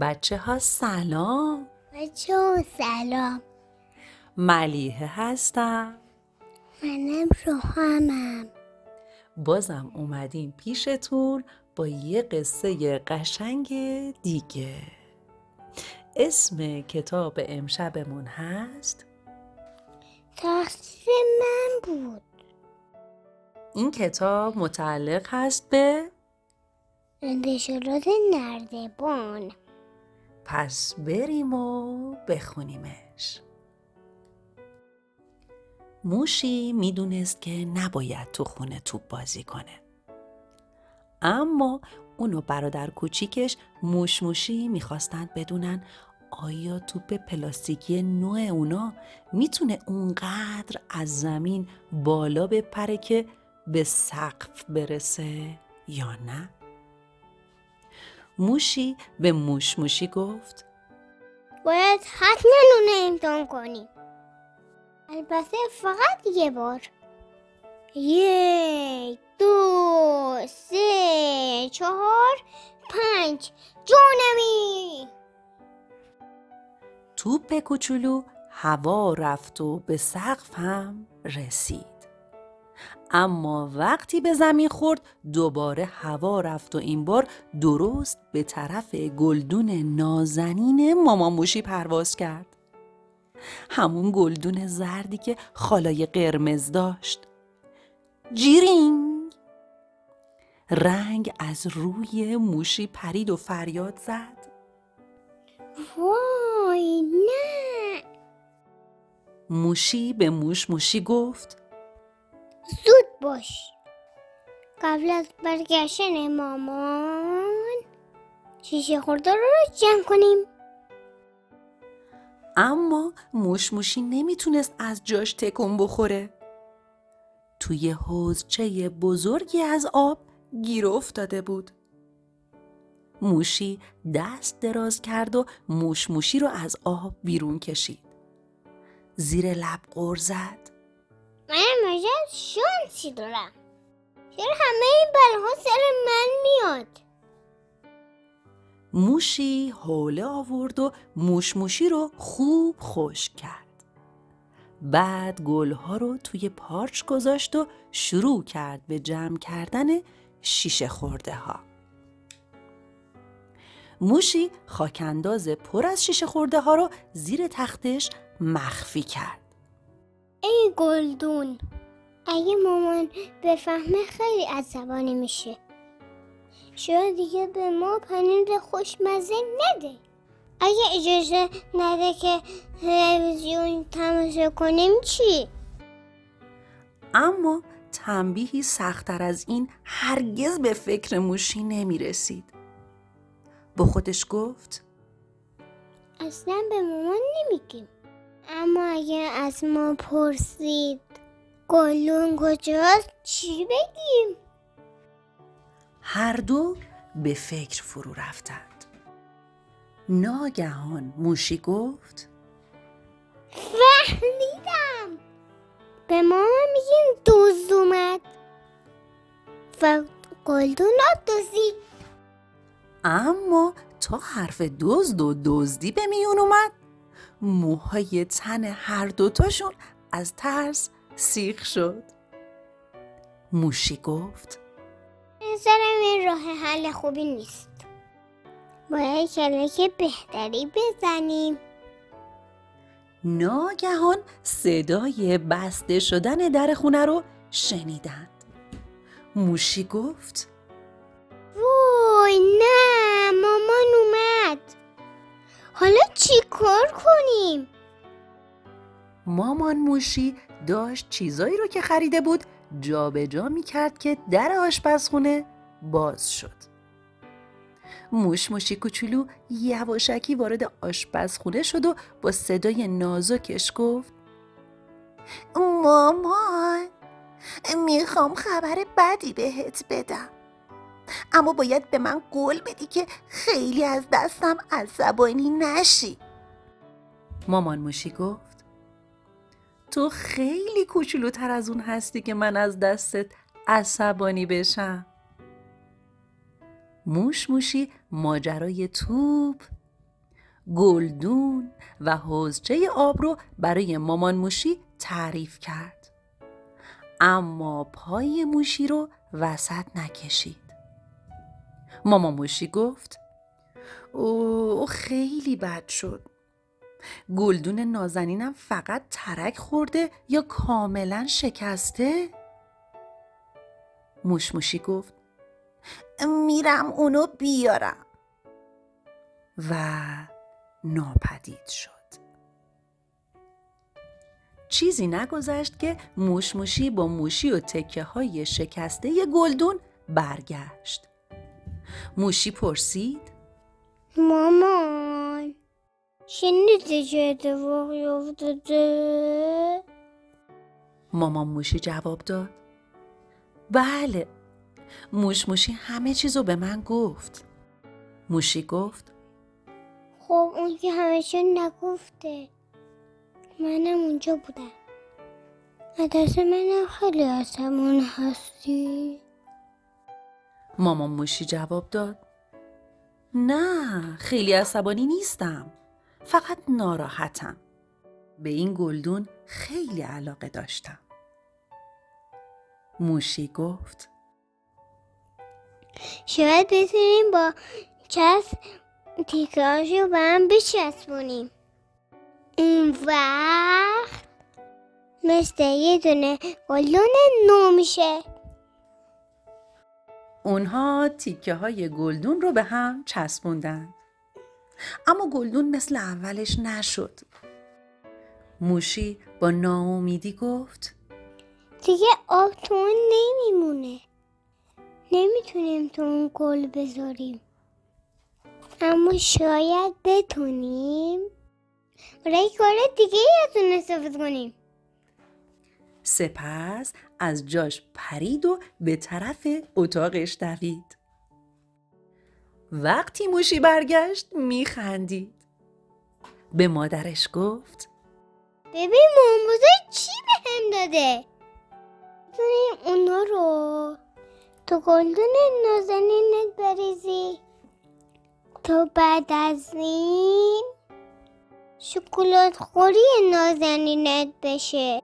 بچه ها سلام. بچه ها سلام. ملیحه هستم. منم روحانم. بازم اومدیم پیشتون با یه قصه قشنگ دیگه. اسم کتاب امشبمون هست؟ تقصیر من بود. این کتاب متعلق هست به؟ انتشارات نردبان. پس بریم و بخونیمش موشی می‌دونست که نباید تو خونه توپ بازی کنه اما اونو برادر کوچیکش موش موشی می‌خواستند بدونن آیا توپ پلاستیکی نوع اونا می‌تونه اونقدر از زمین بالا بپره که به سقف برسه یا نه؟ موشی به موش موشی گفت. باید حتما اونو امتحان کنیم. البته فقط یه بار. یک دو سه چهار پنج. جونمی! توپ کوچولو هوا رفت و به سقف هم رسید. اما وقتی به زمین خورد دوباره هوا رفت و این بار درست به طرف گلدون نازنین ماماموشی پرواز کرد. همون گلدون زردی که خالای قرمز داشت. جیرینگ! رنگ از روی موشی پرید و فریاد زد. وای نه! موشی به موش موشی گفت. زود باش. قبل از برگشتن مامان شیشه خورده رو جمع کنیم. اما موش موشی نمی‌تونست از جاش تکون بخوره. توی حوزچه بزرگی از آب گیر افتاده بود. موشی دست دراز کرد و موش موشی رو از آب بیرون کشید. زیر لب غر زد. من مجد شانسی دارم چرا همه این بلاها سر من میاد موشی حوله آورد و موش موشی رو خوب خشک کرد. بعد گلها رو توی پارچ گذاشت و شروع کرد به جمع کردن شیشه خورده ها. موشی خاکنداز پر از شیشه خورده ها رو زیر تختش مخفی کرد. ای گلدون اگه مامان بفهمه خیلی عصبانی میشه شاید دیگه به ما پنیر خوشمزه نده اگه اجازه نده که تلویزیون تماشا کنیم چی؟ اما تنبیهی سختتر از این هرگز به فکر موشی نمی رسید. با خودش گفت اصلا به مامان نمیگیم اما اگه از ما پرسید گلون کجاست چی بگیم؟ هر دو به فکر فرو رفتند. ناگهان موشی گفت فهمیدم به مامان میگیم دوز اومد و گلدون را دوزید اما تا حرف دزد و دزدی به میون اومد موهای تن هر دوتاشون از ترس سیخ شد. موشی گفت نظرم این راه حل خوبی نیست. باید کلک بهتری بزنیم. ناگهان صدای بسته شدن در خونه رو شنیدند. موشی گفت وای نه! مامان موشی داشت چیزایی رو که خریده بود جابجا جا می کرد که در آشپزخونه باز شد. موش موشی کوچولو یواشکی وارد آشپزخونه شد و با صدای نازکش گفت مامان می‌خوام خبر بدی بهت بدم. اما باید به من قول بدی که خیلی از دستم عصبانی نشی. مامان موشی گفت تو خیلی کوچولوتر از اون هستی که من از دستت عصبانی بشم. موش موشی ماجرای توپ گلدون و حوزچه آب رو برای مامان موشی تعریف کرد. اما پای موشی رو وسط نکشید. مامان موشی گفت او خیلی بد شد. گلدون نازنینم فقط ترک خورده یا کاملا شکسته؟ موشموشی گفت میرم اونو بیارم. و ناپدید شد. چیزی نگذشت که موشموشی با موشی و تکه های شکسته گلدون برگشت. موشی پرسید مامان. شنیدی چه اتفاقی افتاده؟ مامان موشی جواب داد. بله. موش موشی همه چیزو به من گفت. موشی گفت. خب اون که همیشه نگفته. منم اونجا بودم. دست منم خیلی آسمون هستی. مامان موشی جواب داد. نه خیلی عصبانی نیستم. فقط ناراحتم. به این گلدون خیلی علاقه داشتم. موشی گفت شاید بتونیم با چسب تیکاش رو به هم بچسبونیم. اون وقت مثل یه دونه گلدون نو میشه. اونها تیکه های گلدون رو به هم چسبوندن. اما گلدون مثل اولش نشد. موشی با ناامیدی گفت دیگه آب تو اون نمیمونه. نمی‌تونیم تو اون گل بذاریم. اما شاید بتونیم. برای کار دیگه از اون استفاده کنیم. سپس از جاش پرید و به طرف اتاقش دوید. وقتی موشی برگشت میخندید. به مادرش گفت ببین مامبوزه چی به هم داده؟ می‌تونیم اونا رو تو گلدون نازنینت بریزی. تا بعد از این شکلات خوری نازنینت بشه.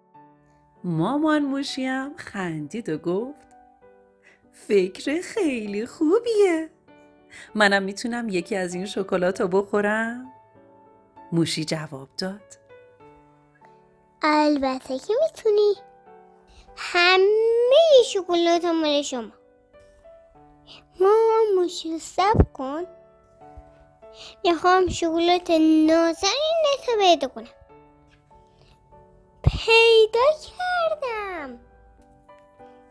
مامان موشیم خندید و گفت فکر خیلی خوبیه. منم می‌تونم یکی از این شکلات رو بخورم؟ موشی جواب داد. البته که می‌تونی. همه شکلات مال شما. مامان موشی سب کن. می‌خوام شکلات نازنینت رو پیدا کنم. پیدا کردم.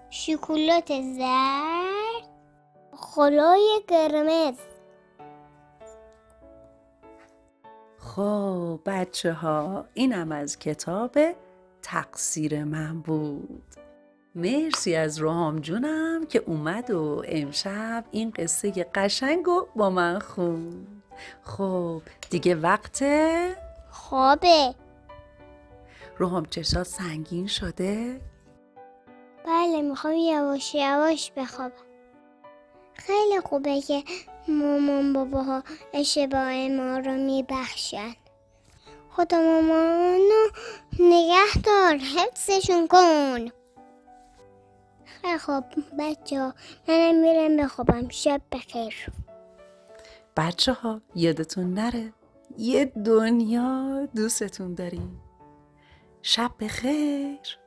شکلات زرد. خلای قرمز. خب بچه ها اینم از کتاب تقصیر من بود. مرسی از روحام جونم که اومد و امشب این قصه قشنگ رو با من خوند. خب دیگه وقت؟ خوابه. روحام چشات سنگین شده؟ بله می‌خوام یواش یواش بخوابم. خیلی خوبه که مامان باباها اشتباه ما رو میبخشن. خدا مامانو نگه دار حفظشون کن. خیلی خوب بچه ها منم میرم بخوابم. شب بخیر. بچه ها یادتون نره یه دنیا دوستتون داریم. شب بخیر.